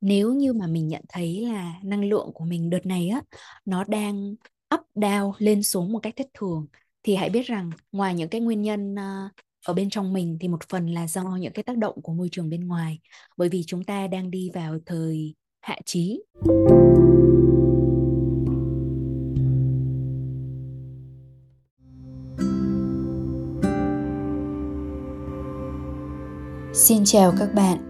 nếu như mà mình nhận thấy là năng lượng của mình đợt này á nó đang up down lên xuống một cách thất thường thì hãy biết rằng ngoài những cái nguyên nhân ờ, ở bên trong mình thì một phần là do những cái tác động của môi trường bên ngoài. Bởi vì chúng ta đang đi vào thời hạ trí. Xin chào các bạn,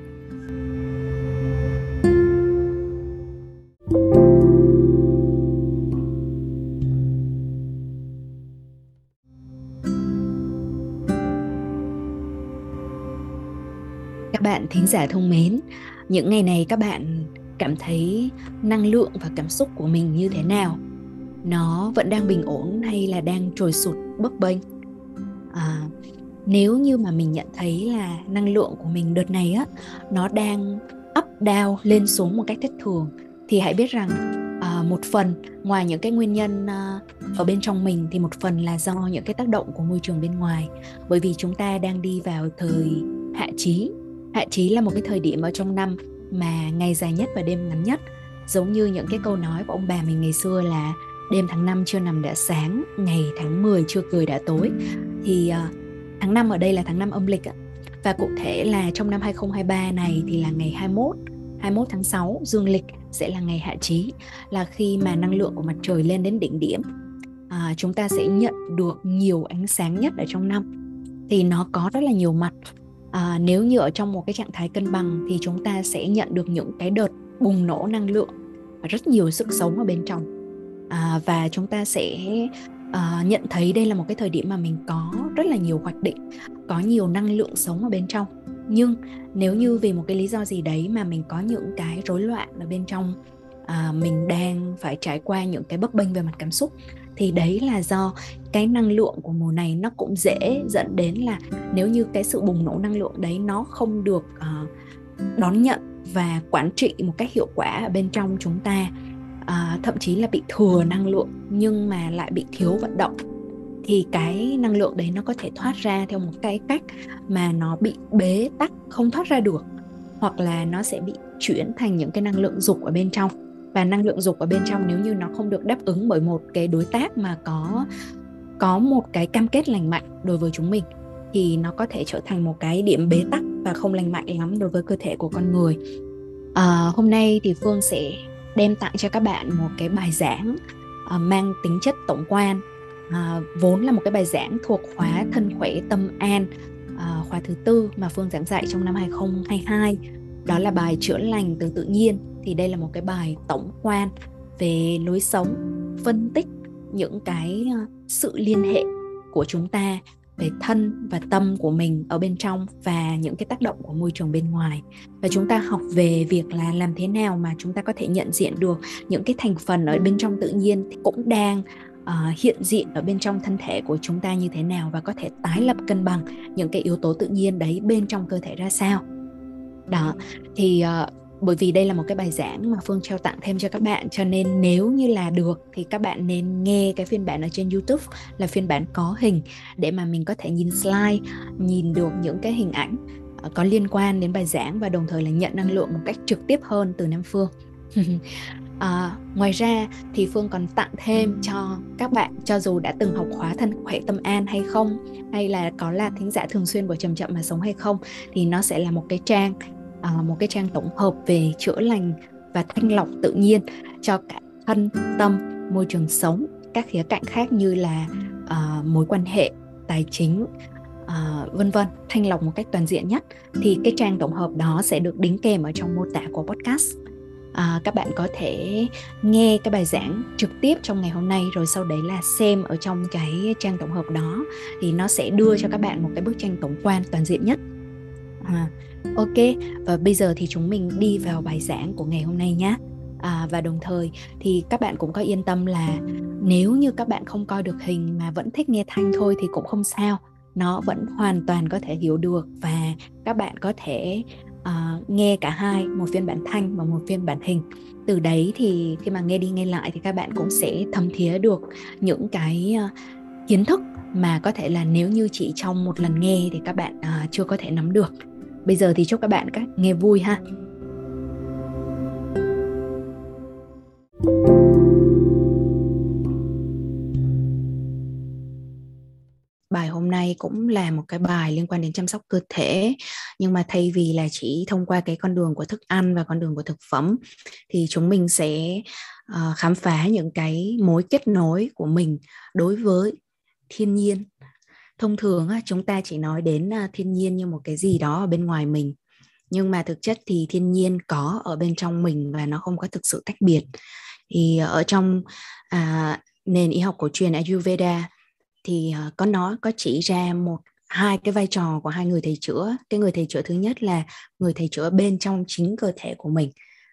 Bạn thính giả thông mến, những ngày này các bạn cảm thấy năng lượng và cảm xúc của mình như thế nào? Nó vẫn đang bình ổn hay là đang trồi sụt bấp bênh? À, nếu như mà mình nhận thấy là năng lượng của mình đợt này á nó đang up down lên xuống một cách thất thường thì hãy biết rằng à, một phần ngoài những cái nguyên nhân à, ở bên trong mình thì một phần là do những cái tác động của môi trường bên ngoài bởi vì chúng ta đang đi vào thời hạ trí Hạ trí là một cái thời điểm ở trong năm mà ngày dài nhất và đêm ngắn nhất giống như những cái câu nói của ông bà mình ngày xưa là đêm tháng 5 chưa nằm đã sáng, ngày tháng 10 chưa cười đã tối. Thì uh, tháng 5 ở đây là tháng 5 âm lịch ạ. Và cụ thể là trong năm 2023 này thì là ngày 21, 21 tháng 6 dương lịch sẽ là ngày hạ trí là khi mà năng lượng của mặt trời lên đến đỉnh điểm. À, chúng ta sẽ nhận được nhiều ánh sáng nhất ở trong năm. Thì nó có rất là nhiều mặt à, nếu như ở trong một cái trạng thái cân bằng thì chúng ta sẽ nhận được những cái đợt bùng nổ năng lượng và rất nhiều sức sống ở bên trong. À, và chúng ta sẽ à, nhận thấy đây là một cái thời điểm mà mình có rất là nhiều hoạch định có nhiều năng lượng sống ở bên trong. Nhưng nếu như vì một cái lý do gì đấy mà mình có những cái rối loạn ở bên trong à, mình đang phải trải qua những cái bấp bênh về mặt cảm xúc thì đấy là do cái năng lượng của mùa này nó cũng dễ dẫn đến là nếu như cái sự bùng nổ năng lượng đấy nó không được uh, đón nhận và quản trị một cách hiệu quả ở bên trong chúng ta uh, thậm chí là bị thừa năng lượng nhưng mà lại bị thiếu vận động thì cái năng lượng đấy nó có thể thoát ra theo một cái cách mà nó bị bế tắc không thoát ra được hoặc là nó sẽ bị chuyển thành những cái năng lượng dục ở bên trong và năng lượng dục ở bên trong nếu như nó không được đáp ứng bởi một cái đối tác mà có có một cái cam kết lành mạnh đối với chúng mình thì nó có thể trở thành một cái điểm bế tắc và không lành mạnh lắm đối với cơ thể của con người. À, hôm nay thì phương sẽ đem tặng cho các bạn một cái bài giảng à, mang tính chất tổng quan à, vốn là một cái bài giảng thuộc khóa thân khỏe tâm an à, khóa thứ tư mà phương giảng dạy trong năm 2022 đó là bài chữa lành từ tự nhiên. Thì đây là một cái bài tổng quan về lối sống phân tích những cái ờ, sự liên hệ của chúng ta về thân và tâm của mình ở bên trong và những cái tác động của môi trường bên ngoài. Và chúng ta học về việc là làm thế nào mà chúng ta có thể nhận diện được những cái thành phần ở bên trong tự nhiên thì cũng đang uh, hiện diện ở bên trong thân thể của chúng ta như thế nào và có thể tái lập cân bằng những cái yếu tố tự nhiên đấy bên trong cơ thể ra sao đó thì uh, bởi vì đây là một cái bài giảng mà Phương trao tặng thêm cho các bạn cho nên nếu như là được thì các bạn nên nghe cái phiên bản ở trên YouTube là phiên bản có hình để mà mình có thể nhìn slide, nhìn được những cái hình ảnh ờ, có liên quan đến bài giảng và đồng thời là nhận năng lượng một cách trực tiếp hơn từ Nam Phương. À, ngoài ra thì Phương còn tặng thêm cho các bạn cho dù đã từng học khóa thân khỏe tâm an hay không hay là có là thính giả thường xuyên của chậm chậm mà sống hay không thì nó sẽ là một cái trang uh, một cái trang tổng hợp về chữa lành và thanh lọc tự nhiên cho cả thân tâm môi trường sống các khía cạnh khác như là uh, mối quan hệ tài chính uh, vân vân thanh lọc một cách toàn diện nhất. Thì cái trang tổng hợp đó sẽ được đính kèm ở trong mô tả của podcast. À, các bạn có thể nghe cái bài giảng trực tiếp trong ngày hôm nay rồi sau đấy là xem ở trong cái trang tổng hợp đó. Thì nó sẽ đưa cho các bạn một cái bức tranh tổng quan toàn diện nhất. À, ok và bây giờ thì chúng mình đi vào bài giảng của ngày hôm nay nhé à, và đồng thời thì các bạn cũng có yên tâm là nếu như các bạn không coi được hình mà vẫn thích nghe thanh thôi thì cũng không sao. Nó vẫn hoàn toàn có thể hiểu được và các bạn có thể uh, nghe cả hai một phiên bản thanh và một phiên bản hình. Từ đấy thì khi mà nghe đi nghe lại thì các bạn cũng sẽ thấm thía được những cái uh, kiến thức mà có thể là nếu như chỉ trong một lần nghe thì các bạn uh, chưa có thể nắm được bây giờ thì chúc các bạn các nghe vui ha. Bài hôm nay cũng là một cái bài liên quan đến chăm sóc cơ thể nhưng mà thay vì là chỉ thông qua cái con đường của thức ăn và con đường của thực phẩm thì chúng mình sẽ uh, khám phá những cái mối kết nối của mình đối với thiên nhiên thông thường chúng ta chỉ nói đến à, thiên nhiên như một cái gì đó ở bên ngoài mình. Nhưng mà thực chất thì thiên nhiên có ở bên trong mình và nó không có thực sự tách biệt. Thì ở trong à, nền y học cổ truyền Ayurveda thì à, có nói có chỉ ra một hai cái vai trò của hai người thầy chữa. Cái người thầy chữa thứ nhất là người thầy chữa bên trong chính cơ thể của mình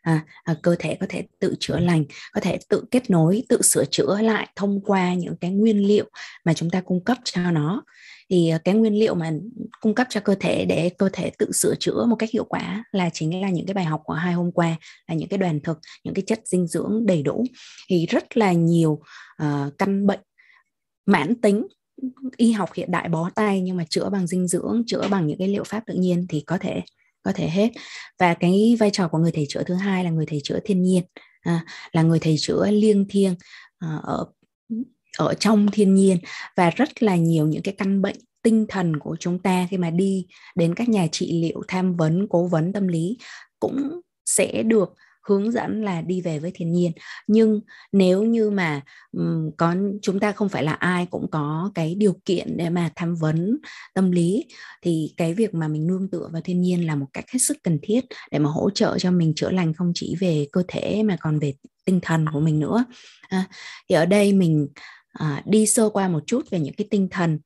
à, à, cơ thể có thể tự chữa lành có thể tự kết nối tự sửa chữa lại thông qua những cái nguyên liệu mà chúng ta cung cấp cho nó. Thì à, cái nguyên liệu mà cung cấp cho cơ thể để cơ thể tự sửa chữa một cách hiệu quả là chính là những cái bài học của hai hôm qua là những cái đoàn thực những cái chất dinh dưỡng đầy đủ. Thì rất là nhiều uh, căn bệnh mãn tính y học hiện đại bó tay nhưng mà chữa bằng dinh dưỡng chữa bằng những cái liệu pháp tự nhiên thì có thể có thể hết. Và cái vai trò của người thầy chữa thứ hai là người thầy chữa thiên nhiên à, là người thầy chữa liêng thiêng à, ở ở trong thiên nhiên. Và rất là nhiều những cái căn bệnh tinh thần của chúng ta khi mà đi đến các nhà trị liệu tham vấn cố vấn tâm lý cũng sẽ được hướng dẫn là đi về với thiên nhiên. Nhưng nếu như mà um, có chúng ta không phải là ai cũng có cái điều kiện để mà tham vấn tâm lý thì cái việc mà mình nương tựa vào thiên nhiên là một cách hết sức cần thiết để mà hỗ trợ cho mình chữa lành không chỉ về cơ thể mà còn về tinh thần của mình nữa. À, thì ở đây mình à, đi sơ qua một chút về những cái tinh thần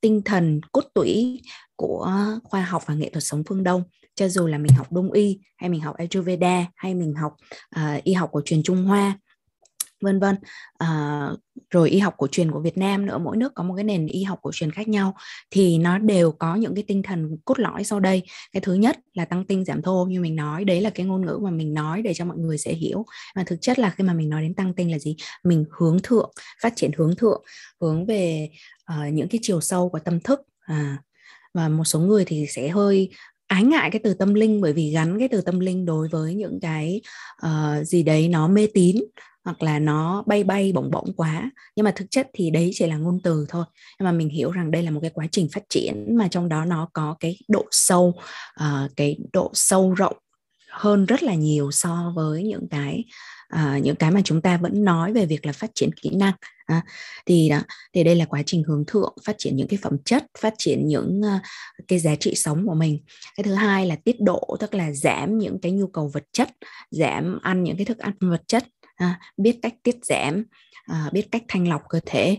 tinh thần cốt tủy của khoa học và nghệ thuật sống phương Đông cho dù là mình học đông y hay mình học ayurveda hay mình học uh, y học của truyền trung hoa vân vân à, rồi y học cổ truyền của Việt Nam nữa mỗi nước có một cái nền y học cổ truyền khác nhau thì nó đều có những cái tinh thần cốt lõi sau đây. Cái thứ nhất là tăng tinh giảm thô như mình nói đấy là cái ngôn ngữ mà mình nói để cho mọi người dễ hiểu. Mà thực chất là khi mà mình nói đến tăng tinh là gì? Mình hướng thượng phát triển hướng thượng hướng về uh, những cái chiều sâu của tâm thức à, và một số người thì sẽ hơi ái ngại cái từ tâm linh bởi vì gắn cái từ tâm linh đối với những cái uh, gì đấy nó mê tín hoặc là nó bay bay bổng bổng quá. Nhưng mà thực chất thì đấy chỉ là ngôn từ thôi. Nhưng mà mình hiểu rằng đây là một cái quá trình phát triển mà trong đó nó có cái độ sâu uh, cái độ sâu rộng hơn rất là nhiều so với những cái à, những cái mà chúng ta vẫn nói về việc là phát triển kỹ năng à, thì đó thì đây là quá trình hướng thượng phát triển những cái phẩm chất phát triển những uh, cái giá trị sống của mình. Cái thứ hai là tiết độ tức là giảm những cái nhu cầu vật chất giảm ăn những cái thức ăn vật chất à, biết cách tiết giảm à, biết cách thanh lọc cơ thể.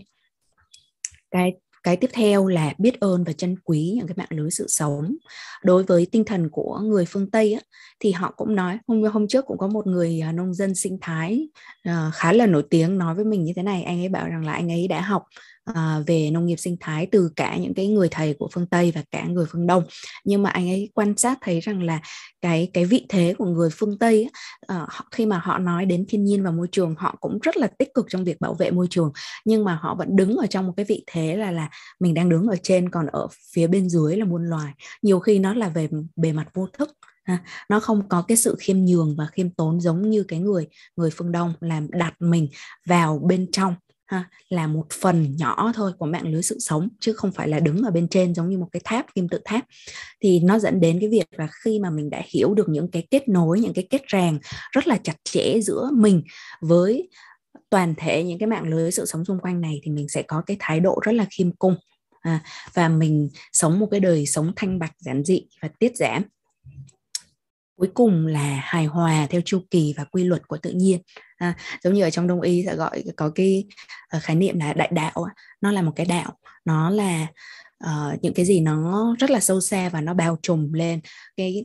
Cái cái tiếp theo là biết ơn và trân quý những cái mạng lưới sự sống. Đối với tinh thần của người phương tây á, thì họ cũng nói hôm hôm trước cũng có một người à, nông dân sinh thái uh, khá là nổi tiếng nói với mình như thế này anh ấy bảo rằng là anh ấy đã học uh, về nông nghiệp sinh thái từ cả những cái người thầy của phương tây và cả người phương đông. Nhưng mà anh ấy quan sát thấy rằng là cái cái vị thế của người phương tây uh, khi mà họ nói đến thiên nhiên và môi trường họ cũng rất là tích cực trong việc bảo vệ môi trường. Nhưng mà họ vẫn đứng ở trong một cái vị thế là là mình đang đứng ở trên còn ở phía bên dưới là muôn loài. Nhiều khi nó là về bề mặt vô thức nó không có cái sự khiêm nhường và khiêm tốn giống như cái người người phương đông làm đặt mình vào bên trong ha, là một phần nhỏ thôi của mạng lưới sự sống chứ không phải là đứng ở bên trên giống như một cái tháp kim tự tháp. Thì nó dẫn đến cái việc là khi mà mình đã hiểu được những cái kết nối những cái kết ràng rất là chặt chẽ giữa mình với toàn thể những cái mạng lưới sự sống xung quanh này thì mình sẽ có cái thái độ rất là khiêm cung à, và mình sống một cái đời sống thanh bạch giản dị và tiết giảm. Cuối cùng là hài hòa theo chu kỳ và quy luật của tự nhiên à, giống như ở trong đông y sẽ gọi có cái ờ, khái niệm là đại đạo nó là một cái đạo nó là uh, những cái gì nó rất là sâu xa và nó bao trùm lên cái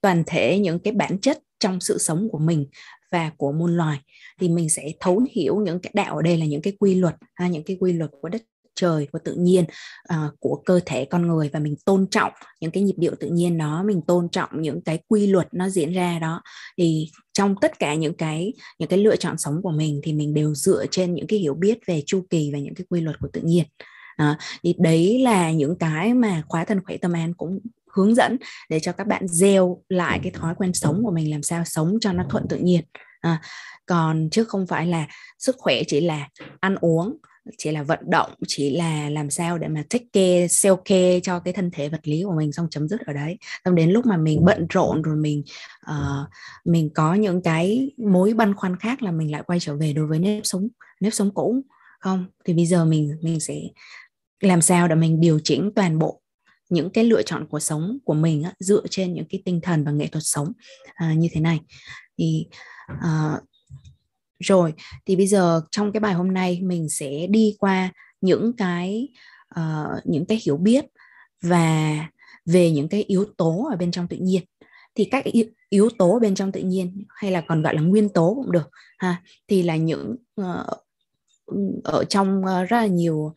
toàn thể những cái bản chất trong sự sống của mình và của muôn loài. Thì mình sẽ thấu hiểu những cái đạo ở đây là những cái quy luật ha, những cái quy luật của đất trời của tự nhiên uh, của cơ thể con người và mình tôn trọng những cái nhịp điệu tự nhiên đó mình tôn trọng những cái quy luật nó diễn ra đó. Thì trong tất cả những cái những cái lựa chọn sống của mình thì mình đều dựa trên những cái hiểu biết về chu kỳ và những cái quy luật của tự nhiên. À, thì đấy là những cái mà khóa thân khỏe tâm an cũng hướng dẫn để cho các bạn gieo lại cái thói quen sống của mình làm sao sống cho nó thuận tự nhiên. À, còn chứ không phải là sức khỏe chỉ là ăn uống chỉ là vận động chỉ là làm sao để mà take care self care cho cái thân thể vật lý của mình xong chấm dứt ở đấy. Xong đến lúc mà mình bận rộn rồi mình uh, mình có những cái mối băn khoăn khác là mình lại quay trở về đối với nếp sống nếp sống cũ không? Thì bây giờ mình mình sẽ làm sao để mình điều chỉnh toàn bộ những cái lựa chọn của sống của mình á, dựa trên những cái tinh thần và nghệ thuật sống à, như thế này. Thì ờ, rồi thì bây giờ trong cái bài hôm nay mình sẽ đi qua những cái uh, những cái hiểu biết và về những cái yếu tố ở bên trong tự nhiên. Thì các yếu tố bên trong tự nhiên hay là còn gọi là nguyên tố cũng được ha thì là những uh, ở trong uh, rất là nhiều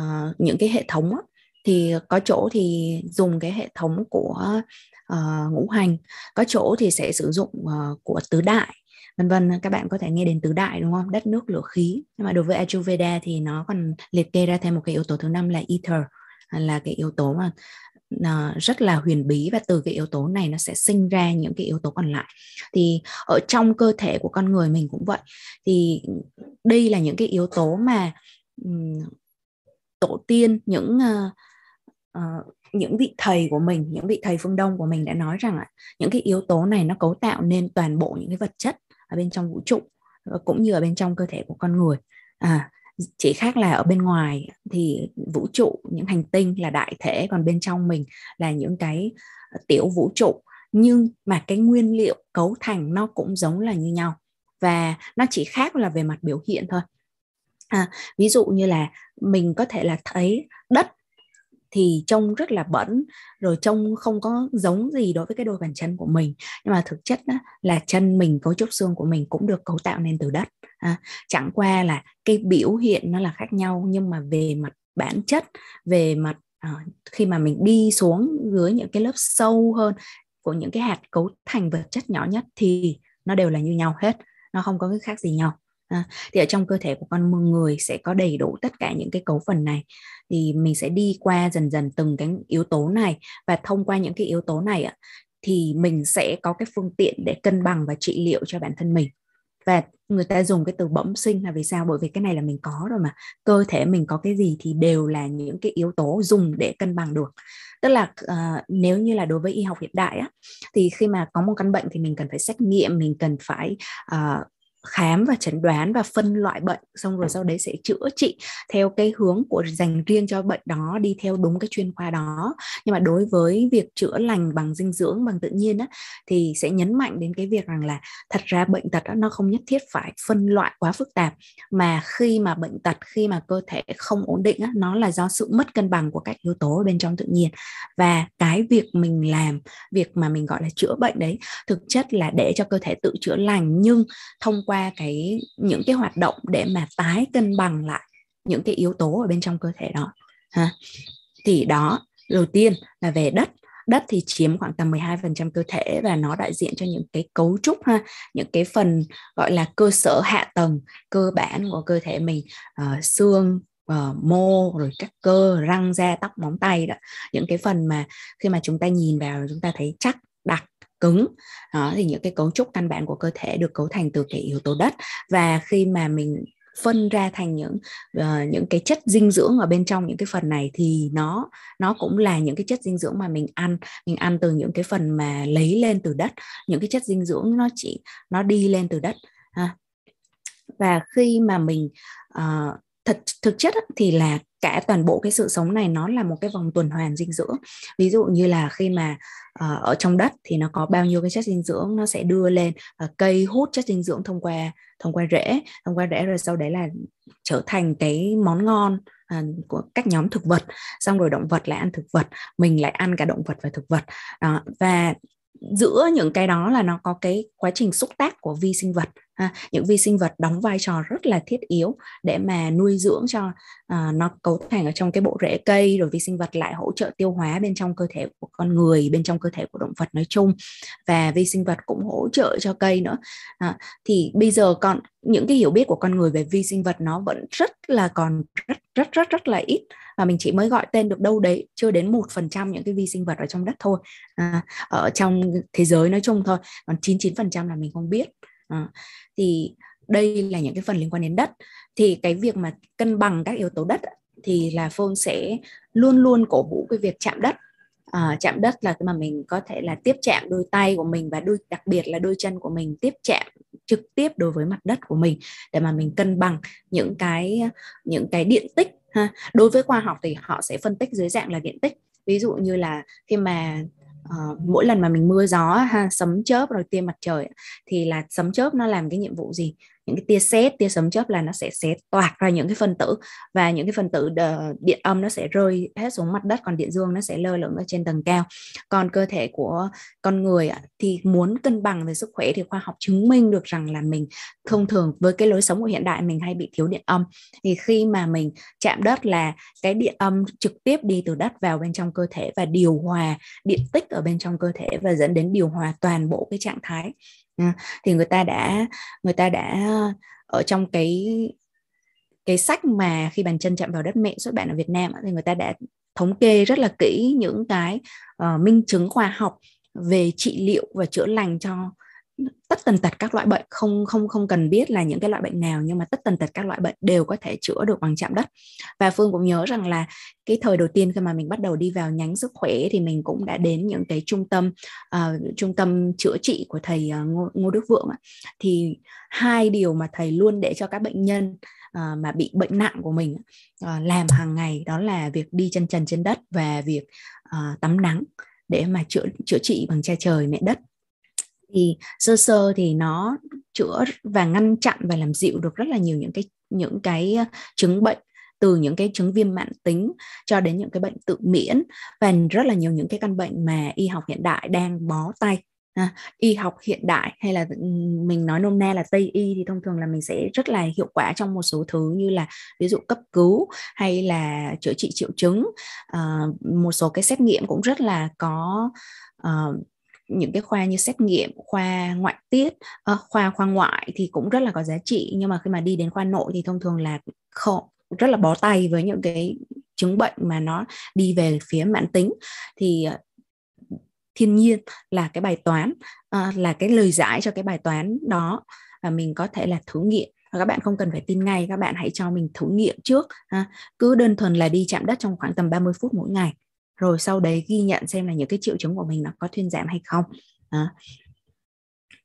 uh, những cái hệ thống á, thì có chỗ thì dùng cái hệ thống của uh, ngũ hành có chỗ thì sẽ sử dụng uh, của tứ đại vân vân các bạn có thể nghe đến tứ đại đúng không? Đất nước lửa khí. Nhưng mà đối với Ayurveda thì nó còn liệt kê ra thêm một cái yếu tố thứ năm là ether là cái yếu tố mà nó rất là huyền bí. Và từ cái yếu tố này nó sẽ sinh ra những cái yếu tố còn lại. Thì ở trong cơ thể của con người mình cũng vậy. Thì đây là những cái yếu tố mà um, tổ tiên những uh, uh, những vị thầy của mình những vị thầy phương đông của mình đã nói rằng là những cái yếu tố này nó cấu tạo nên toàn bộ những cái vật chất ở bên trong vũ trụ ờ, cũng như ở bên trong cơ thể của con người. À chỉ khác là ở bên ngoài thì vũ trụ những hành tinh là đại thể còn bên trong mình là những cái ờ, tiểu vũ trụ. Nhưng mà cái nguyên liệu cấu thành nó cũng giống là như nhau. Và nó chỉ khác là về mặt biểu hiện thôi. À, ví dụ như là mình có thể là thấy đất thì trông rất là bẩn rồi trông không có giống gì đối với cái đôi bàn chân của mình. Nhưng mà thực chất đó, là chân mình cấu trúc xương của mình cũng được cấu tạo nên từ đất à, chẳng qua là cái biểu hiện nó là khác nhau nhưng mà về mặt bản chất về mặt à, khi mà mình đi xuống dưới những cái lớp sâu hơn của những cái hạt cấu thành vật chất nhỏ nhất thì nó đều là như nhau hết nó không có cái khác gì nhau. À, thì ở trong cơ thể của con người sẽ có đầy đủ tất cả những cái cấu phần này. Thì mình sẽ đi qua dần dần từng cái yếu tố này và thông qua những cái yếu tố này ạ thì mình sẽ có cái phương tiện để cân bằng và trị liệu cho bản thân mình. Và người ta dùng cái từ bẩm sinh là vì sao? Bởi vì cái này là mình có rồi mà. Cơ thể mình có cái gì thì đều là những cái yếu tố dùng để cân bằng được. Tức là uh, nếu như là đối với y học hiện đại á thì khi mà có một căn bệnh thì mình cần phải xét nghiệm mình cần phải uh, khám và chẩn đoán và phân loại bệnh xong rồi sau đấy sẽ chữa trị theo cái hướng của dành riêng cho bệnh đó đi theo đúng cái chuyên khoa đó. Nhưng mà đối với việc chữa lành bằng dinh dưỡng bằng tự nhiên á, thì sẽ nhấn mạnh đến cái việc rằng là thật ra bệnh tật đó, nó không nhất thiết phải phân loại quá phức tạp mà khi mà bệnh tật khi mà cơ thể không ổn định á, nó là do sự mất cân bằng của các yếu tố bên trong tự nhiên. Và cái việc mình làm việc mà mình gọi là chữa bệnh đấy thực chất là để cho cơ thể tự chữa lành nhưng thông qua qua cái những cái hoạt động để mà tái cân bằng lại những cái yếu tố ở bên trong cơ thể đó ha. Thì đó đầu tiên là về đất. Đất thì chiếm khoảng tầm 12% cơ thể và nó đại diện cho những cái cấu trúc ha những cái phần gọi là cơ sở hạ tầng cơ bản của cơ thể mình uh, xương uh, mô rồi các cơ răng da tóc móng tay đó. Những cái phần mà khi mà chúng ta nhìn vào chúng ta thấy chắc đặc cứng. Đó, thì những cái cấu trúc căn bản của cơ thể được cấu thành từ cái yếu tố đất. Và khi mà mình phân ra thành những uh, những cái chất dinh dưỡng ở bên trong những cái phần này thì nó nó cũng là những cái chất dinh dưỡng mà mình ăn. Mình ăn từ những cái phần mà lấy lên từ đất. Những cái chất dinh dưỡng nó chỉ nó đi lên từ đất ha. và khi mà mình ờ, uh, thực thực chất thì là cả toàn bộ cái sự sống này nó là một cái vòng tuần hoàn dinh dưỡng. Ví dụ như là khi mà uh, ở trong đất thì nó có bao nhiêu cái chất dinh dưỡng nó sẽ đưa lên uh, cây hút chất dinh dưỡng thông qua thông qua rễ. Thông qua rễ rồi sau đấy là trở thành cái món ngon à, của các nhóm thực vật. Xong rồi động vật lại ăn thực vật mình lại ăn cả động vật và thực vật. Đó. và giữa những cái đó là nó có cái quá trình xúc tác của vi sinh vật ha. những vi sinh vật đóng vai trò rất là thiết yếu để mà nuôi dưỡng cho uh, nó cấu thành ở trong cái bộ rễ cây rồi vi sinh vật lại hỗ trợ tiêu hóa bên trong cơ thể của con người bên trong cơ thể của động vật nói chung. Và vi sinh vật cũng hỗ trợ cho cây nữa. À, thì bây giờ còn những cái hiểu biết của con người về vi sinh vật nó vẫn rất là còn rất rất rất rất là ít. Và mình chỉ mới gọi tên được đâu đấy chưa đến một phần trăm những cái vi sinh vật ở trong đất thôi. À, ở trong thế giới nói chung thôi còn 99 phần trăm là mình không biết à, thì đây là những cái phần liên quan đến đất. Thì cái việc mà cân bằng các yếu tố đất thì là phong sẽ luôn luôn cổ vũ cái việc chạm đất. À, chạm đất là cái mà mình có thể là tiếp chạm đôi tay của mình và đôi đặc biệt là đôi chân của mình tiếp chạm trực tiếp đối với mặt đất của mình để mà mình cân bằng những cái những cái điện tích ha. Đối với khoa học thì họ sẽ phân tích dưới dạng là điện tích. Ví dụ như là khi mà uh, mỗi lần mà mình mưa gió ha sấm chớp rồi tia mặt trời thì là sấm chớp nó làm cái nhiệm vụ gì? Những cái tia sét, tia sấm chớp là nó sẽ sẽ toạc ra những cái phân tử và những cái phân tử điện âm nó sẽ rơi hết xuống mặt đất, còn điện dương nó sẽ lơ lửng ở trên tầng cao. Còn cơ thể của con người thì muốn cân bằng về sức khỏe thì khoa học chứng minh được rằng là mình thông thường với cái lối sống của hiện đại mình hay bị thiếu điện âm. Thì khi mà mình chạm đất là cái điện âm trực tiếp đi từ đất vào bên trong cơ thể và điều hòa điện tích ở bên trong cơ thể và dẫn đến điều hòa toàn bộ cái trạng thái. Ờ, thì người ta đã người ta đã ờ, ở trong cái cái sách mà khi bàn chân chạm vào đất mẹ xuất bản ở Việt Nam thì người ta đã thống kê rất là kỹ những cái uh, minh chứng khoa học về trị liệu và chữa lành cho tất tần tật các loại bệnh không không không cần biết là những cái loại bệnh nào nhưng mà tất tần tật các loại bệnh đều có thể chữa được bằng chạm đất. Và phương cũng nhớ rằng là cái thời đầu tiên khi mà mình bắt đầu đi vào nhánh sức khỏe thì mình cũng đã đến những cái trung tâm uh, trung tâm chữa trị của thầy uh, Ngô, Ngô Đức Vượng thì hai điều mà thầy luôn để cho các bệnh nhân uh, mà bị bệnh nặng của mình uh, làm hàng ngày đó là việc đi chân trần trên đất và việc uh, tắm nắng để mà chữa chữa trị bằng che trời mẹ đất thì sơ sơ thì nó chữa và ngăn chặn và làm dịu được rất là nhiều những cái những cái ờ, chứng bệnh từ những cái chứng viêm mãn tính cho đến những cái bệnh tự miễn và rất là nhiều những cái căn bệnh mà y học hiện đại đang bó tay À, y học hiện đại hay là mình nói nôm na là tây y thì thông thường là mình sẽ rất là hiệu quả trong một số thứ như là ví dụ cấp cứu hay là chữa trị triệu chứng. À, một số cái xét nghiệm cũng rất là có uh, những cái khoa như xét nghiệm khoa ngoại tiết uh, khoa khoa ngoại thì cũng rất là có giá trị. Nhưng mà khi mà đi đến khoa nội thì thông thường là khổ, rất là bó tay với những cái chứng bệnh mà nó đi về phía mãn tính. Thì uh, thiên nhiên là cái bài toán uh, là cái lời giải cho cái bài toán đó và mình có thể là thử nghiệm. Và các bạn không cần phải tin ngay các bạn hãy cho mình thử nghiệm trước ha. cứ đơn thuần là đi chạm đất trong khoảng tầm 30 phút mỗi ngày rồi sau đấy ghi nhận xem là những cái triệu chứng của mình nó có thuyên giảm hay không à.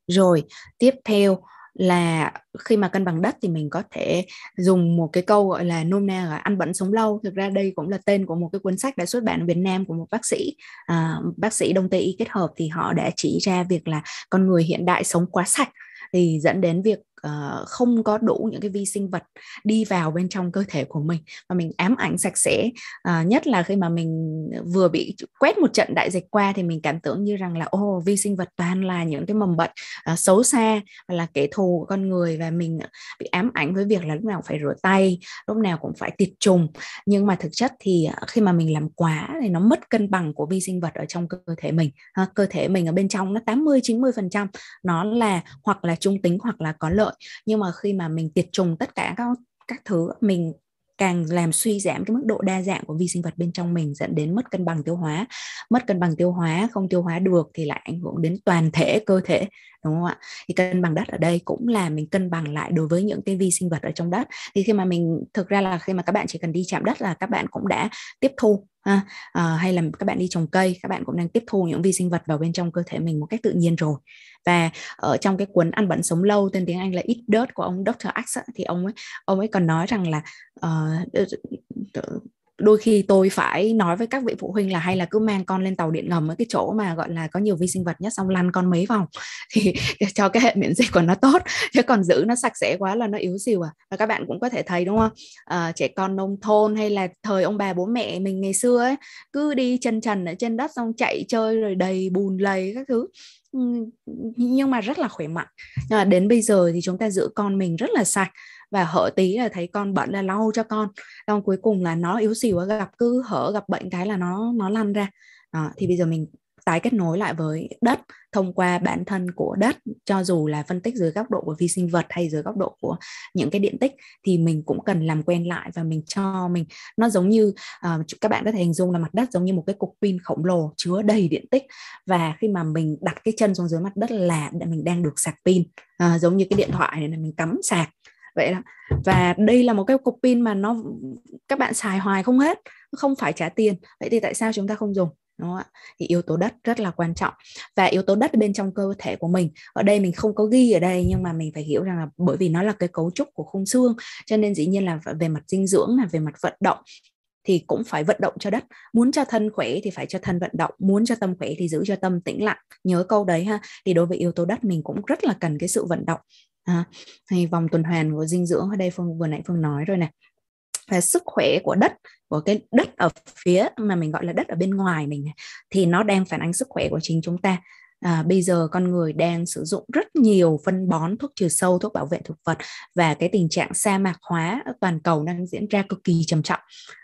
rồi tiếp theo là khi mà cân bằng đất thì mình có thể dùng một cái câu gọi là nôm na là ăn bẩn sống lâu thực ra đây cũng là tên của một cái cuốn sách đã xuất bản ở Việt Nam của một bác sĩ à, bác sĩ đông tây y kết hợp thì họ đã chỉ ra việc là con người hiện đại sống quá sạch thì dẫn đến việc uh, không có đủ những cái vi sinh vật đi vào bên trong cơ thể của mình. Và mình ám ảnh sạch sẽ uh, nhất là khi mà mình vừa bị quét một trận đại dịch qua thì mình cảm tưởng như rằng là ô oh, vi sinh vật toàn là những cái mầm bệnh uh, xấu xa và là kẻ thù của con người. Và mình bị ám ảnh với việc là lúc nào phải rửa tay lúc nào cũng phải tiệt trùng. Nhưng mà thực chất thì khi mà mình làm quá thì nó mất cân bằng của vi sinh vật ở trong cơ thể mình. Ha, cơ thể mình ở bên trong nó 80 90 phần trăm nó là hoặc là trung tính hoặc là có lợi lợi. Nhưng mà khi mà mình tiệt trùng tất cả các các thứ, mình càng làm suy giảm cái mức độ đa dạng của vi sinh vật bên trong mình dẫn đến mất cân bằng tiêu hóa. Mất cân bằng tiêu hóa, không tiêu hóa được thì lại ảnh hưởng đến toàn thể cơ thể, đúng không ạ? Thì cân bằng đất ở đây cũng là mình cân bằng lại đối với những cái vi sinh vật ở trong đất. Thì khi mà mình, thực ra là khi mà các bạn chỉ cần đi chạm đất là các bạn cũng đã tiếp thu ha à, hay là các bạn đi trồng cây các bạn cũng đang tiếp thu những vi sinh vật vào bên trong cơ thể mình một cách tự nhiên rồi và ở trong cái cuốn ăn bẩn sống lâu tên tiếng Anh là Eat Dirt của ông Dr. X thì ông ấy ông ấy còn nói rằng là uh, đôi khi tôi phải nói với các vị phụ huynh là hay là cứ mang con lên tàu điện ngầm ở cái chỗ mà gọi là có nhiều vi sinh vật nhất xong lăn con mấy vòng thì cho cái hệ miễn dịch của nó tốt. Chứ còn giữ nó sạch sẽ quá là nó yếu xìu à. Và các bạn cũng có thể thấy đúng không? À, trẻ con nông thôn hay là thời ông bà bố mẹ mình ngày xưa ấy cứ đi chân trần ở trên đất xong chạy chơi rồi đầy bùn lầy các thứ. Nhưng mà rất là khỏe mạnh. À, đến bây giờ thì chúng ta giữ con mình rất là sạch và hở tí là thấy con bận là lau cho con. Xong cuối cùng là nó yếu xìu gặp cứ hở gặp bệnh cái là nó nó lăn ra. Đó, thì bây giờ mình tái kết nối lại với đất thông qua bản thân của đất. Cho dù là phân tích dưới góc độ của vi sinh vật hay dưới góc độ của những cái điện tích thì mình cũng cần làm quen lại và mình cho mình. Nó giống như uh, các bạn có thể hình dung là mặt đất giống như một cái cục pin khổng lồ chứa đầy điện tích. Và khi mà mình đặt cái chân xuống dưới mặt đất là mình đang được sạc pin. Uh, giống như cái điện thoại này là mình cắm sạc vậy đó. Và đây là một cái cục pin mà nó, các bạn xài hoài không hết, không phải trả tiền. Vậy thì tại sao chúng ta không dùng? Đúng không ạ? Thì yếu tố đất rất là quan trọng. Và yếu tố đất bên trong cơ thể của mình, ở đây mình không có ghi ở đây, nhưng mà mình phải hiểu rằng là bởi vì nó là cái cấu trúc của khung xương, cho nên dĩ nhiên là về mặt dinh dưỡng là về mặt vận động thì cũng phải vận động cho đất. Muốn cho thân khỏe thì phải cho thân vận động, muốn cho tâm khỏe thì giữ cho tâm tĩnh lặng. Nhớ câu đấy ha. Thì đối với yếu tố đất mình cũng rất là cần cái sự vận động à, thì vòng tuần hoàn của dinh dưỡng ở đây phương vừa nãy phương nói rồi này và sức khỏe của đất của cái đất ở phía mà mình gọi là đất ở bên ngoài mình thì nó đang phản ánh sức khỏe của chính chúng ta à, bây giờ con người đang sử dụng rất nhiều phân bón thuốc trừ sâu thuốc bảo vệ thực vật và cái tình trạng sa mạc hóa toàn cầu đang diễn ra cực kỳ trầm trọng.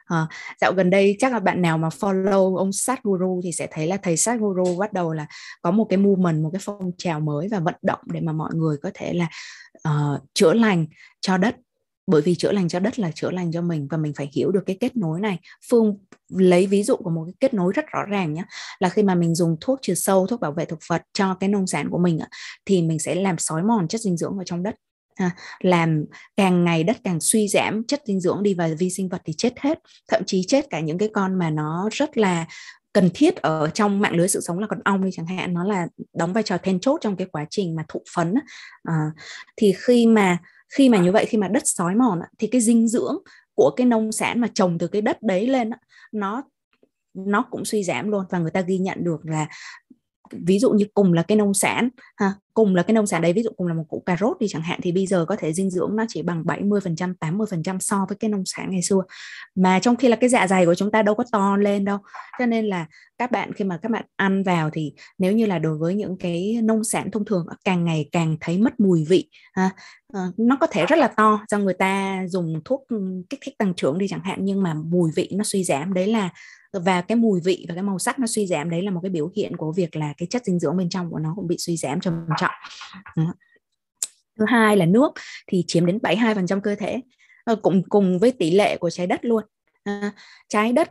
À, dạo gần đây chắc là bạn nào mà follow ông Sadhguru thì sẽ thấy là thầy Sadhguru bắt đầu là có một cái movement một cái phong trào mới và vận động để mà mọi người có thể là uh, chữa lành cho đất bởi vì chữa lành cho đất là chữa lành cho mình và mình phải hiểu được cái kết nối này. Phương lấy ví dụ của một cái kết nối rất rõ ràng nhé là khi mà mình dùng thuốc trừ sâu thuốc bảo vệ thực vật cho cái nông sản của mình thì mình sẽ làm sói mòn chất dinh dưỡng ở trong đất À, làm càng ngày đất càng suy giảm chất dinh dưỡng đi và vi sinh vật thì chết hết. Thậm chí chết cả những cái con mà nó rất là cần thiết ở trong mạng lưới sự sống là con ong đi chẳng hạn nó là đóng vai trò then chốt trong cái quá trình mà thụ phấn à, thì khi mà khi mà như vậy khi mà đất sói mòn thì cái dinh dưỡng của cái nông sản mà trồng từ cái đất đấy lên nó nó cũng suy giảm luôn. Và người ta ghi nhận được là ví dụ như cùng là cái nông sản ha, cùng là cái nông sản đấy ví dụ cùng là một củ cà rốt đi chẳng hạn thì bây giờ có thể dinh dưỡng nó chỉ bằng 70% 80% so với cái nông sản ngày xưa. Mà trong khi là cái dạ dày của chúng ta đâu có to lên đâu. Cho nên là các bạn khi mà các bạn ăn vào thì nếu như là đối với những cái nông sản thông thường càng ngày càng thấy mất mùi vị ha, ờ, nó có thể rất là to. Do người ta dùng thuốc ừ, kích thích tăng trưởng đi chẳng hạn nhưng mà mùi vị nó suy giảm. Đấy là và cái mùi vị và cái màu sắc nó suy giảm. Đấy là một cái biểu hiện của việc là cái chất dinh dưỡng bên trong của nó cũng bị suy giảm trầm trọng thứ hai là nước thì chiếm đến 72% cơ thể ờ, cùng cùng với tỷ lệ của trái đất luôn. À, trái đất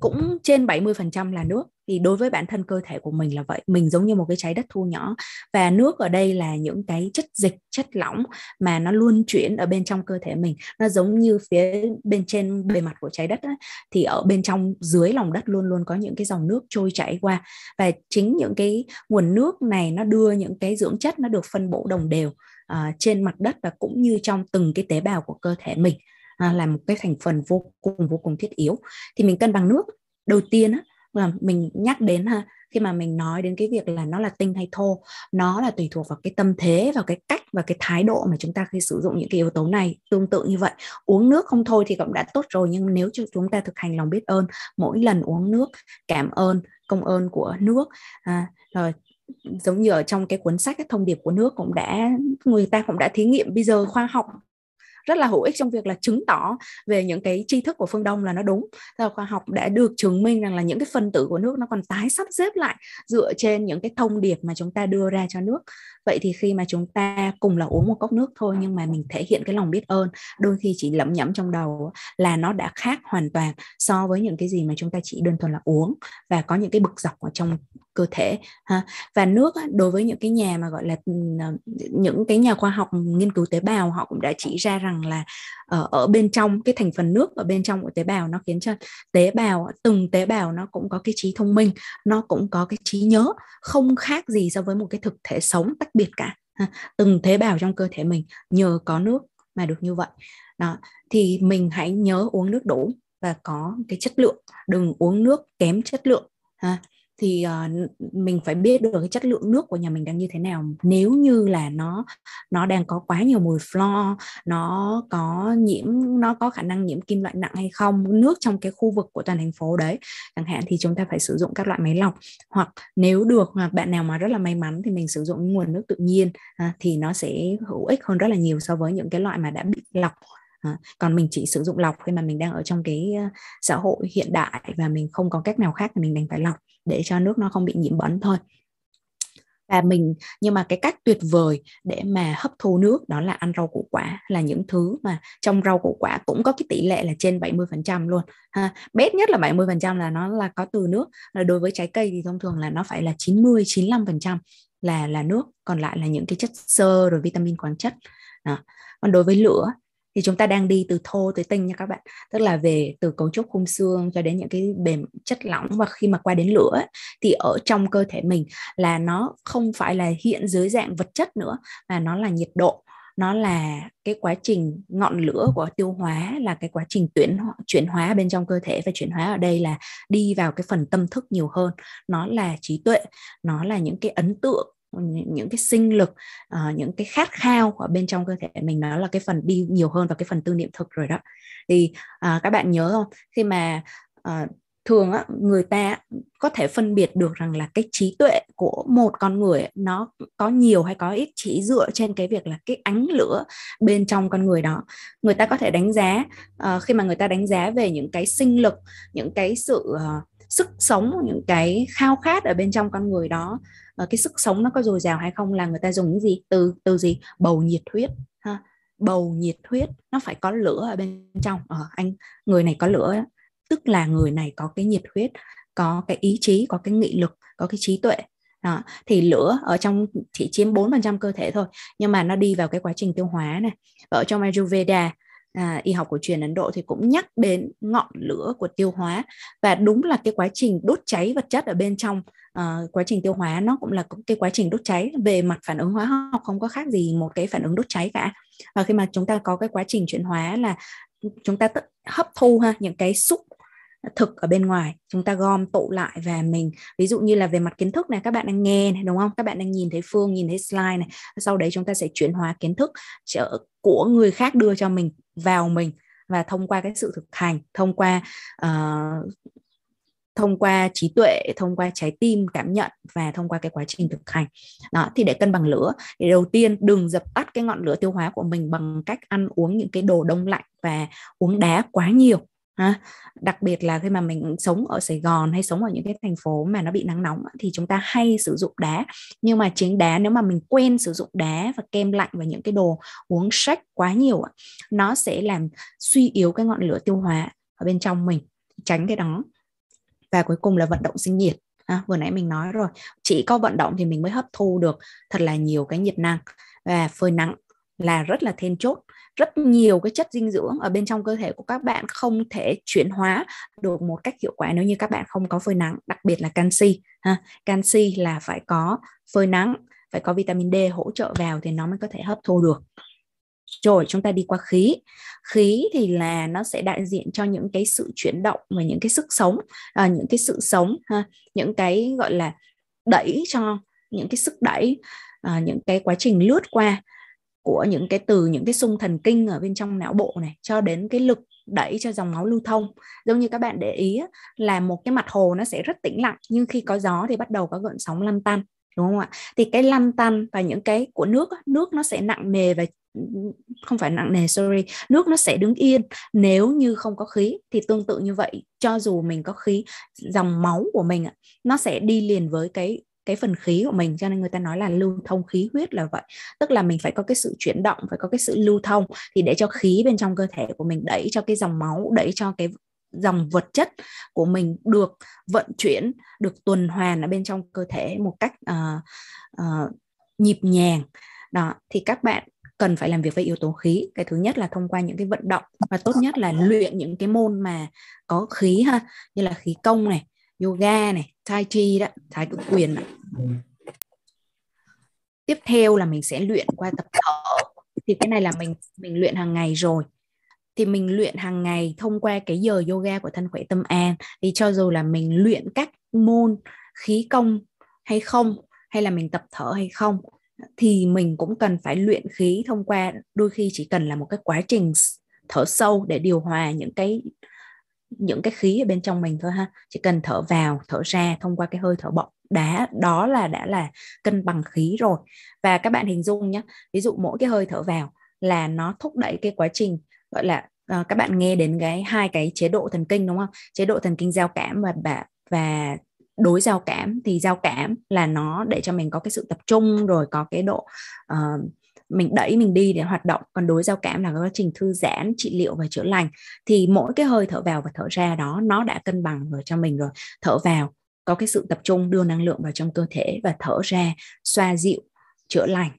cũng trên 70% là nước. Thì đối với bản thân cơ thể của mình là vậy. Mình giống như một cái trái đất thu nhỏ. Và nước ở đây là những cái chất dịch chất lỏng mà nó luôn chuyển ở bên trong cơ thể mình. Nó giống như phía bên trên bề mặt của trái đất ấy, thì ở bên trong dưới lòng đất luôn luôn có những cái dòng nước trôi chảy qua. Và chính những cái nguồn nước này nó đưa những cái dưỡng chất nó được phân bổ đồng đều uh, trên mặt đất và cũng như trong từng cái tế bào của cơ thể mình à, là một cái thành phần vô cùng vô cùng thiết yếu. Thì mình cân bằng nước. Đầu tiên á là mình nhắc đến ha khi mà mình nói đến cái việc là nó là tinh hay thô nó là tùy thuộc vào cái tâm thế vào cái cách và cái thái độ mà chúng ta khi sử dụng những cái yếu tố này tương tự như vậy. Uống nước không thôi thì cũng đã tốt rồi nhưng nếu chúng ta thực hành lòng biết ơn mỗi lần uống nước cảm ơn công ơn của nước à, rồi giống như ở trong cái cuốn sách cái thông điệp của nước cũng đã người ta cũng đã thí nghiệm bây giờ khoa học rất là hữu ích trong việc là chứng tỏ về những cái tri thức của phương Đông là nó đúng. Theo khoa học đã được chứng minh rằng là những cái phân tử của nước nó còn tái sắp xếp lại dựa trên những cái thông điệp mà chúng ta đưa ra cho nước. Vậy thì khi mà chúng ta cùng là uống một cốc nước thôi nhưng mà mình thể hiện cái lòng biết ơn, đôi khi chỉ lẩm nhẩm trong đầu là nó đã khác hoàn toàn so với những cái gì mà chúng ta chỉ đơn thuần là uống và có những cái bực dọc ở trong cơ thể ha. Và nước đối với những cái nhà mà gọi là à, những cái nhà khoa học nghiên cứu tế bào họ cũng đã chỉ ra rằng là ờ, ở, bên trong cái thành phần nước ở bên trong của tế bào nó khiến cho tế bào từng tế bào nó cũng có cái trí thông minh nó cũng có cái trí nhớ không khác gì so với một cái thực thể sống tách biệt cả ha. từng tế bào trong cơ thể mình nhờ có nước mà được như vậy. Đó thì mình hãy nhớ uống nước đủ và có cái chất lượng đừng uống nước kém chất lượng ha thì uh, mình phải biết được cái chất lượng nước của nhà mình đang như thế nào. Nếu như là nó nó đang có quá nhiều mùi flo nó có nhiễm nó có khả năng nhiễm kim loại nặng hay không nước trong cái khu vực của toàn thành phố đấy chẳng hạn thì chúng ta phải sử dụng các loại máy lọc. Hoặc nếu được hoặc bạn nào mà rất là may mắn thì mình sử dụng nguồn nước tự nhiên uh, thì nó sẽ hữu ích hơn rất là nhiều so với những cái loại mà đã bị lọc À, còn mình chỉ sử dụng lọc khi mà mình đang ở trong cái ờ, xã hội hiện đại và mình không có cách nào khác thì mình đành phải lọc để cho nước nó không bị nhiễm bẩn thôi. Và mình, nhưng mà cái cách tuyệt vời để mà hấp thu nước đó là ăn rau củ quả là những thứ mà trong rau củ quả cũng có cái tỷ lệ là trên 70% luôn, ha. Bét nhất là 70% là nó là có từ nước. Là đối với trái cây thì thông thường là nó phải là 90 95% là là nước, còn lại là những cái chất xơ rồi vitamin khoáng chất. Đó. còn đối với lửa thì chúng ta đang đi từ thô tới tinh nha các bạn. Tức là về từ cấu trúc khung xương cho đến những cái bề chất lỏng và khi mà qua đến lửa thì ở trong cơ thể mình là nó không phải là hiện dưới dạng vật chất nữa, mà nó là nhiệt độ. Nó là cái quá trình ngọn lửa của tiêu hóa, là cái quá trình tuyển chuyển hóa bên trong cơ thể và chuyển hóa ở đây là đi vào cái phần tâm thức nhiều hơn. Nó là trí tuệ, nó là những cái ấn tượng những cái sinh lực uh, những cái khát khao ở bên trong cơ thể mình nó là cái phần đi nhiều hơn vào cái phần tư niệm thực rồi đó. Thì uh, các bạn nhớ không? Khi mà uh, thường á, người ta có thể phân biệt được rằng là cái trí tuệ của một con người nó có nhiều hay có ít chỉ dựa trên cái việc là cái ánh lửa bên trong con người đó. Người ta có thể đánh giá uh, khi mà người ta đánh giá về những cái sinh lực những cái sự uh, sức sống những cái khao khát ở bên trong con người đó uh, cái sức sống nó có dồi dào hay không là người ta dùng những gì? Từ từ gì? Bầu nhiệt huyết ha. Bầu nhiệt huyết nó phải có lửa ở bên trong. Ờ, anh người này có lửa tức là người này có cái nhiệt huyết có cái ý chí có cái nghị lực có cái trí tuệ. Đó. thì lửa ở trong chỉ chiếm 4% cơ thể thôi nhưng mà nó đi vào cái quá trình tiêu hóa này. Ở trong Ayurveda à, y học cổ truyền Ấn Độ thì cũng nhắc đến ngọn lửa của tiêu hóa và đúng là cái quá trình đốt cháy vật chất ở bên trong à, quá trình tiêu hóa nó cũng là cái quá trình đốt cháy. Về mặt phản ứng hóa học không có khác gì một cái phản ứng đốt cháy cả. Và khi mà chúng ta có cái quá trình chuyển hóa là chúng ta hấp thu ha những cái xúc thực ở bên ngoài. Chúng ta gom tụ lại và mình ví dụ như là về mặt kiến thức này các bạn đang nghe này đúng không? Các bạn đang nhìn thấy phương nhìn thấy slide này. Sau đấy chúng ta sẽ chuyển hóa kiến thức của người khác đưa cho mình vào mình. Và thông qua cái sự thực hành thông qua uh, thông qua trí tuệ thông qua trái tim cảm nhận và thông qua cái quá trình thực hành. Đó thì để cân bằng lửa thì đầu tiên đừng dập tắt cái ngọn lửa tiêu hóa của mình bằng cách ăn uống những cái đồ đông lạnh và uống đá quá nhiều ha đặc biệt là khi mà mình sống ở Sài Gòn hay sống ở những cái thành phố mà nó bị nắng nóng thì chúng ta hay sử dụng đá. Nhưng mà chính đá nếu mà mình quên sử dụng đá và kem lạnh và những cái đồ uống sách quá nhiều nó sẽ làm suy yếu cái ngọn lửa tiêu hóa ở bên trong mình tránh cái đó. Và cuối cùng là vận động sinh nhiệt. À, vừa nãy mình nói rồi chỉ có vận động thì mình mới hấp thu được thật là nhiều cái nhiệt năng. Và phơi nắng là rất là then chốt rất nhiều cái chất dinh dưỡng ở bên trong cơ thể của các bạn không thể chuyển hóa được một cách hiệu quả nếu như các bạn không có phơi nắng đặc biệt là canxi ha. Canxi là phải có phơi nắng phải có vitamin D hỗ trợ vào thì nó mới có thể hấp thu được. Rồi chúng ta đi qua khí. Khí thì là nó sẽ đại diện cho những cái sự chuyển động và những cái sức sống à, những cái sự sống ha. Những cái gọi là đẩy cho những cái sức đẩy à, những cái quá trình lướt qua của những cái từ, những cái sung thần kinh ở bên trong não bộ này, cho đến cái lực đẩy cho dòng máu lưu thông. Giống như các bạn để ý là một cái mặt hồ nó sẽ rất tĩnh lặng, nhưng khi có gió thì bắt đầu có gợn sóng lăn tăn, đúng không ạ? Thì cái lăn tăn và những cái của nước nước nó sẽ nặng nề và, không phải nặng nề, sorry, nước nó sẽ đứng yên. Nếu như không có khí thì tương tự như vậy, cho dù mình có khí, dòng máu của mình nó sẽ đi liền với cái cái phần khí của mình cho nên người ta nói là lưu thông khí huyết là vậy. Tức là mình phải có cái sự chuyển động phải có cái sự lưu thông thì để cho khí bên trong cơ thể của mình đẩy cho cái dòng máu đẩy cho cái dòng vật chất của mình được vận chuyển được tuần hoàn ở bên trong cơ thể một cách uh, uh, nhịp nhàng. Đó thì các bạn cần phải làm việc với yếu tố khí. Cái thứ nhất là thông qua những cái vận động và tốt nhất là luyện những cái môn mà có khí ha như là khí công này yoga này tai chi đó thái cực quyền này. tiếp theo là mình sẽ luyện qua tập thở. Thì cái này là mình mình luyện hàng ngày rồi. Thì mình luyện hàng ngày thông qua cái giờ yoga của thân khỏe tâm an. Thì cho dù là mình luyện các môn khí công hay không hay là mình tập thở hay không thì mình cũng cần phải luyện khí thông qua đôi khi chỉ cần là một cái quá trình thở sâu để điều hòa những cái những cái khí ở bên trong mình thôi ha. Chỉ cần thở vào thở ra thông qua cái hơi thở bọng đá đó là đã là cân bằng khí rồi. Và các bạn hình dung nhé ví dụ mỗi cái hơi thở vào là nó thúc đẩy cái quá trình gọi là uh, các bạn nghe đến cái hai cái chế độ thần kinh đúng không? Chế độ thần kinh giao cảm và và và đối giao cảm. Thì giao cảm là nó để cho mình có cái sự tập trung rồi có cái độ uh, mình đẩy mình đi để hoạt động. Còn đối giao cảm là quá trình thư giãn, trị liệu và chữa lành. Thì mỗi cái hơi thở vào và thở ra đó, nó đã cân bằng rồi cho mình rồi. Thở vào, có cái sự tập trung đưa năng lượng vào trong cơ thể và thở ra, xoa dịu, chữa lành.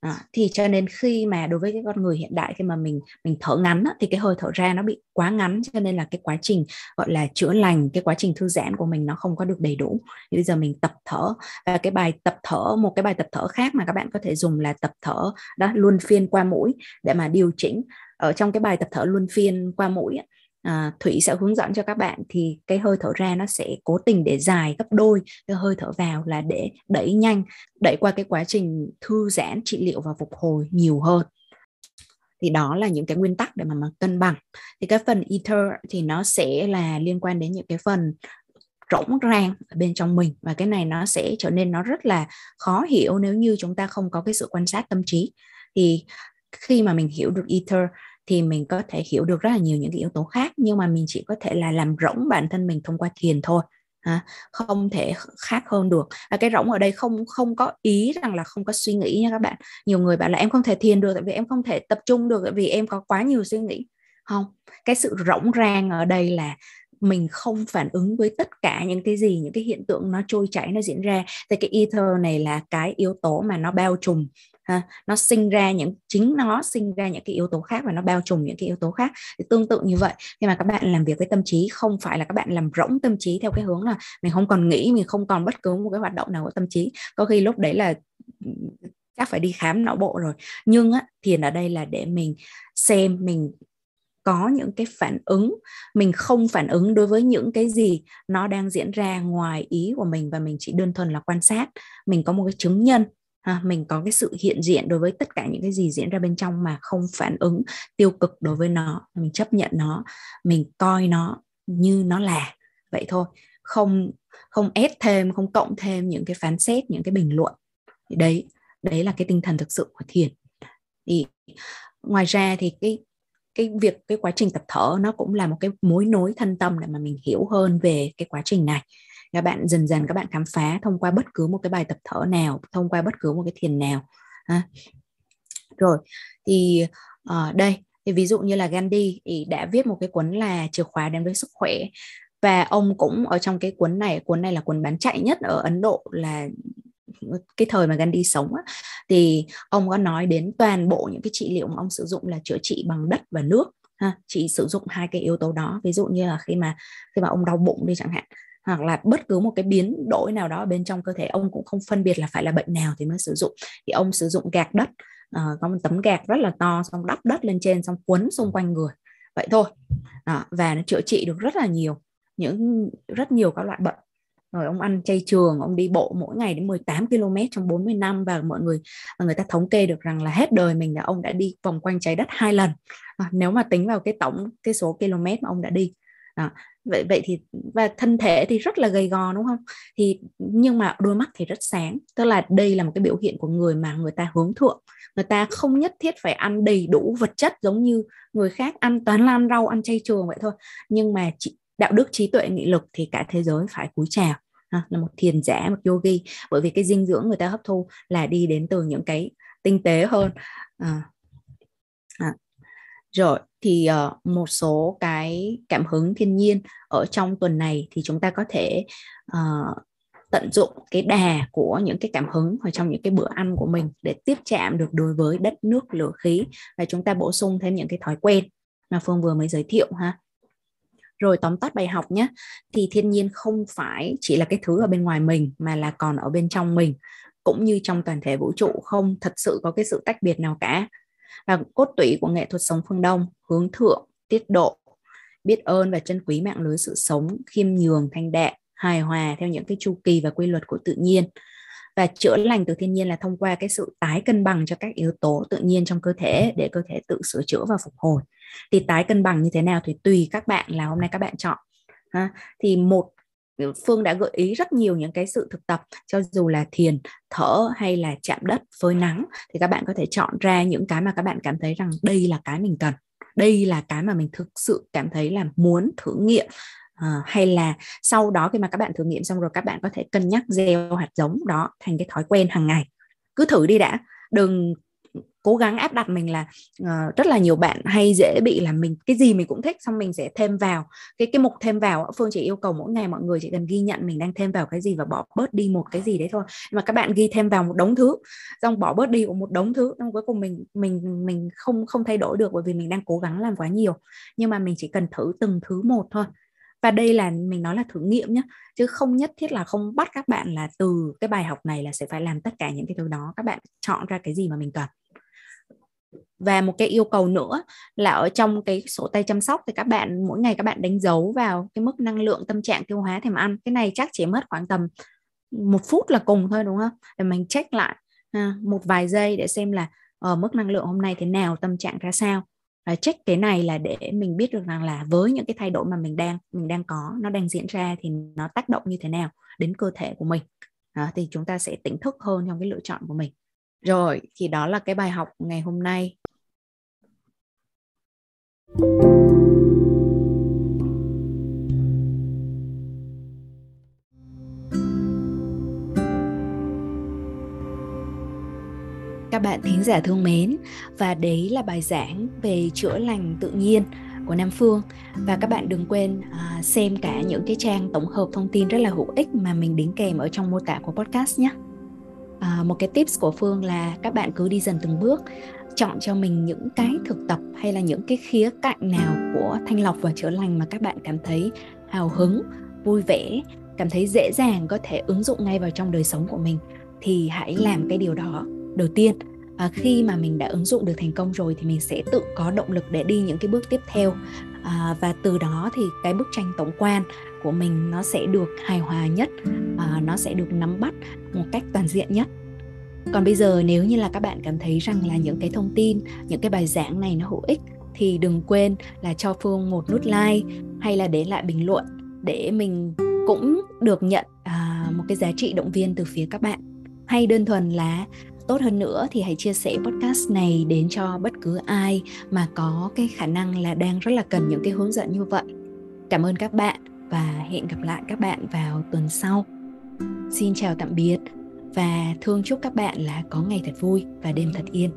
À, thì cho nên khi mà đối với cái con người hiện đại khi mà mình mình thở ngắn á, thì cái hơi thở ra nó bị quá ngắn cho nên là cái quá trình gọi là chữa lành cái quá trình thư giãn của mình nó không có được đầy đủ. Thì bây giờ mình tập thở và cái bài tập thở một cái bài tập thở khác mà các bạn có thể dùng là tập thở đó luân phiên qua mũi để mà điều chỉnh. Ở trong cái bài tập thở luân phiên qua mũi á, à, thủy sẽ hướng dẫn cho các bạn thì cái hơi thở ra nó sẽ cố tình để dài gấp đôi cái hơi thở vào là để đẩy nhanh đẩy qua cái quá trình thư giãn trị liệu và phục hồi nhiều hơn. Thì đó là những cái nguyên tắc để mà mà cân bằng. Thì cái phần ether thì nó sẽ là liên quan đến những cái phần rỗng rang ở bên trong mình và cái này nó sẽ trở nên nó rất là khó hiểu nếu như chúng ta không có cái sự quan sát tâm trí. Thì khi mà mình hiểu được ether thì mình có thể hiểu được rất là nhiều những cái yếu tố khác, nhưng mà mình chỉ có thể là làm rỗng bản thân mình thông qua thiền thôi, ha, không thể khác hơn được. Và cái rỗng ở đây không không có ý rằng là không có suy nghĩ nha các bạn. Nhiều người bảo là em không thể thiền được tại vì em không thể tập trung được, tại vì em có quá nhiều suy nghĩ. Không, cái sự rỗng rang ở đây là mình không phản ứng với tất cả những cái gì, những cái hiện tượng nó trôi chảy, nó diễn ra. Thì cái ether này là cái yếu tố mà nó bao trùm ha nó sinh ra những chính nó sinh ra những cái yếu tố khác và nó bao trùm những cái yếu tố khác. Thì tương tự như vậy khi mà các bạn làm việc với tâm trí không phải là các bạn làm rỗng tâm trí theo cái hướng là mình không còn nghĩ mình không còn bất cứ một cái hoạt động nào của tâm trí. Có khi lúc đấy là chắc phải đi khám não bộ rồi. Nhưng á, thiền ở đây là để mình xem mình có những cái phản ứng mình không phản ứng đối với những cái gì nó đang diễn ra ngoài ý của mình và mình chỉ đơn thuần là quan sát. Mình có một cái chứng nhân ha, mình có cái sự hiện diện đối với tất cả những cái gì diễn ra bên trong mà không phản ứng tiêu cực đối với nó mình chấp nhận nó mình coi nó như nó là. Vậy thôi không không ép thêm không cộng thêm những cái phán xét những cái bình luận. Thì đấy đấy là cái tinh thần thực sự của thiền. Thì ngoài ra thì cái cái việc cái quá trình tập thở nó cũng là một cái mối nối thân tâm để mà mình hiểu hơn về cái quá trình này các bạn dần dần các bạn khám phá thông qua bất cứ một cái bài tập thở nào thông qua bất cứ một cái thiền nào ha. rồi thì uh, đây thì ví dụ như là Gandhi thì đã viết một cái cuốn là chìa khóa đến với sức khỏe. Và ông cũng ở trong cái cuốn này cuốn này là cuốn bán chạy nhất ở Ấn Độ là cái thời mà Gandhi sống á, thì ông có nói đến toàn bộ những cái trị liệu mà ông sử dụng là chữa trị bằng đất và nước ha. Chỉ sử dụng hai cái yếu tố đó ví dụ như là khi mà khi mà ông đau bụng đi chẳng hạn hoặc là bất cứ một cái biến đổi nào đó bên trong cơ thể ông cũng không phân biệt là phải là bệnh nào thì mới sử dụng. Thì ông sử dụng gạc đất uh, có một tấm gạc rất là to xong đắp đất lên trên xong quấn xung quanh người. Vậy thôi. À, và nó chữa trị được rất là nhiều những rất nhiều các loại bệnh. Rồi ông ăn chay trường ông đi bộ mỗi ngày đến 18 km trong 40 năm và mọi người người ta thống kê được rằng là hết đời mình là ông đã đi vòng quanh trái đất hai lần. À, nếu mà tính vào cái tổng cái số km mà ông đã đi. À, vậy vậy thì và thân thể thì rất là gầy gò đúng không? Thì nhưng mà đôi mắt thì rất sáng tức là đây là một cái biểu hiện của người mà người ta hướng thượng. Người ta không nhất thiết phải ăn đầy đủ vật chất giống như người khác ăn toàn lan rau ăn chay trường vậy thôi. Nhưng mà chỉ, đạo đức trí tuệ nghị lực thì cả thế giới phải cúi chào là một thiền giả một yogi. Bởi vì cái dinh dưỡng người ta hấp thu là đi đến từ những cái tinh tế hơn. À, à rồi thì uh, một số cái cảm hứng thiên nhiên ở trong tuần này thì chúng ta có thể uh, tận dụng cái đà của những cái cảm hứng ở trong những cái bữa ăn của mình để tiếp chạm được đối với đất nước lửa khí và chúng ta bổ sung thêm những cái thói quen mà phương vừa mới giới thiệu ha. Rồi tóm tắt bài học nhé thì thiên nhiên không phải chỉ là cái thứ ở bên ngoài mình mà là còn ở bên trong mình cũng như trong toàn thể vũ trụ không thật sự có cái sự tách biệt nào cả và cốt tủy của nghệ thuật sống phương Đông, hướng thượng, tiết độ, biết ơn và trân quý mạng lưới sự sống, khiêm nhường, thanh đạm, hài hòa theo những cái chu kỳ và quy luật của tự nhiên và chữa lành từ thiên nhiên là thông qua cái sự tái cân bằng cho các yếu tố tự nhiên trong cơ thể để cơ thể tự sửa chữa và phục hồi thì tái cân bằng như thế nào thì tùy các bạn là hôm nay các bạn chọn, ha. thì một Phương đã gợi ý rất nhiều những cái sự thực tập cho dù là thiền, thở hay là chạm đất, phơi nắng thì các bạn có thể chọn ra những cái mà các bạn cảm thấy rằng đây là cái mình cần. Đây là cái mà mình thực sự cảm thấy là muốn thử nghiệm à, hay là sau đó khi mà các bạn thử nghiệm xong rồi các bạn có thể cân nhắc gieo hạt giống đó thành cái thói quen hàng ngày cứ thử đi đã đừng cố gắng áp đặt mình là uh, rất là nhiều bạn hay dễ bị là mình cái gì mình cũng thích xong mình sẽ thêm vào. Cái cái mục thêm vào phương chỉ yêu cầu mỗi ngày mọi người chỉ cần ghi nhận mình đang thêm vào cái gì và bỏ bớt đi một cái gì đấy thôi. Mà các bạn ghi thêm vào một đống thứ xong bỏ bớt đi một đống thứ xong cuối cùng mình mình mình không không thay đổi được bởi vì mình đang cố gắng làm quá nhiều. Nhưng mà mình chỉ cần thử từng thứ một thôi. Và đây là mình nói là thử nghiệm nhé chứ không nhất thiết là không bắt các bạn là từ cái bài học này là sẽ phải làm tất cả những cái thứ đó. Các bạn chọn ra cái gì mà mình cần và một cái yêu cầu nữa là ở trong cái sổ tay chăm sóc thì các bạn mỗi ngày các bạn đánh dấu vào cái mức năng lượng tâm trạng tiêu hóa thèm ăn. Cái này chắc chỉ mất khoảng tầm một phút là cùng thôi đúng không? Để mình check lại ha, một vài giây để xem là ở mức năng lượng hôm nay thế nào tâm trạng ra sao. Và check cái này là để mình biết được rằng là với những cái thay đổi mà mình đang mình đang có nó đang diễn ra thì nó tác động như thế nào đến cơ thể của mình. Đó, thì chúng ta sẽ tỉnh thức hơn trong cái lựa chọn của mình rồi, thì đó là cái bài học ngày hôm nay các bạn thính giả thương mến, và đấy là bài giảng về chữa lành tự nhiên của Nam Phương và các bạn đừng quên à, xem cả những cái trang tổng hợp thông tin rất là hữu ích mà mình đính kèm ở trong mô tả của podcast nhé à, một cái tips của Phương là các bạn cứ đi dần từng bước chọn cho mình những cái thực tập hay là những cái khía cạnh nào của thanh lọc và chữa lành mà các bạn cảm thấy hào hứng vui vẻ cảm thấy dễ dàng có thể ứng dụng ngay vào trong đời sống của mình thì hãy làm cái điều đó đầu tiên. À, khi mà mình đã ứng dụng được thành công rồi thì mình sẽ tự có động lực để đi những cái bước tiếp theo. À, và từ đó thì cái bức tranh tổng quan của mình nó sẽ được hài hòa nhất à, nó sẽ được nắm bắt một cách toàn diện nhất. Còn bây giờ nếu như là các bạn cảm thấy rằng là những cái thông tin những cái bài giảng này nó hữu ích thì đừng quên là cho phương một nút like hay là để lại bình luận để mình cũng được nhận à, một cái giá trị động viên từ phía các bạn. Hay đơn thuần là tốt hơn nữa thì hãy chia sẻ podcast này đến cho bất cứ ai mà có cái khả năng là đang rất là cần những cái hướng dẫn như vậy. Cảm ơn các bạn và hẹn gặp lại các bạn vào tuần sau. Xin chào tạm biệt và thương chúc các bạn là có ngày thật vui và đêm thật yên.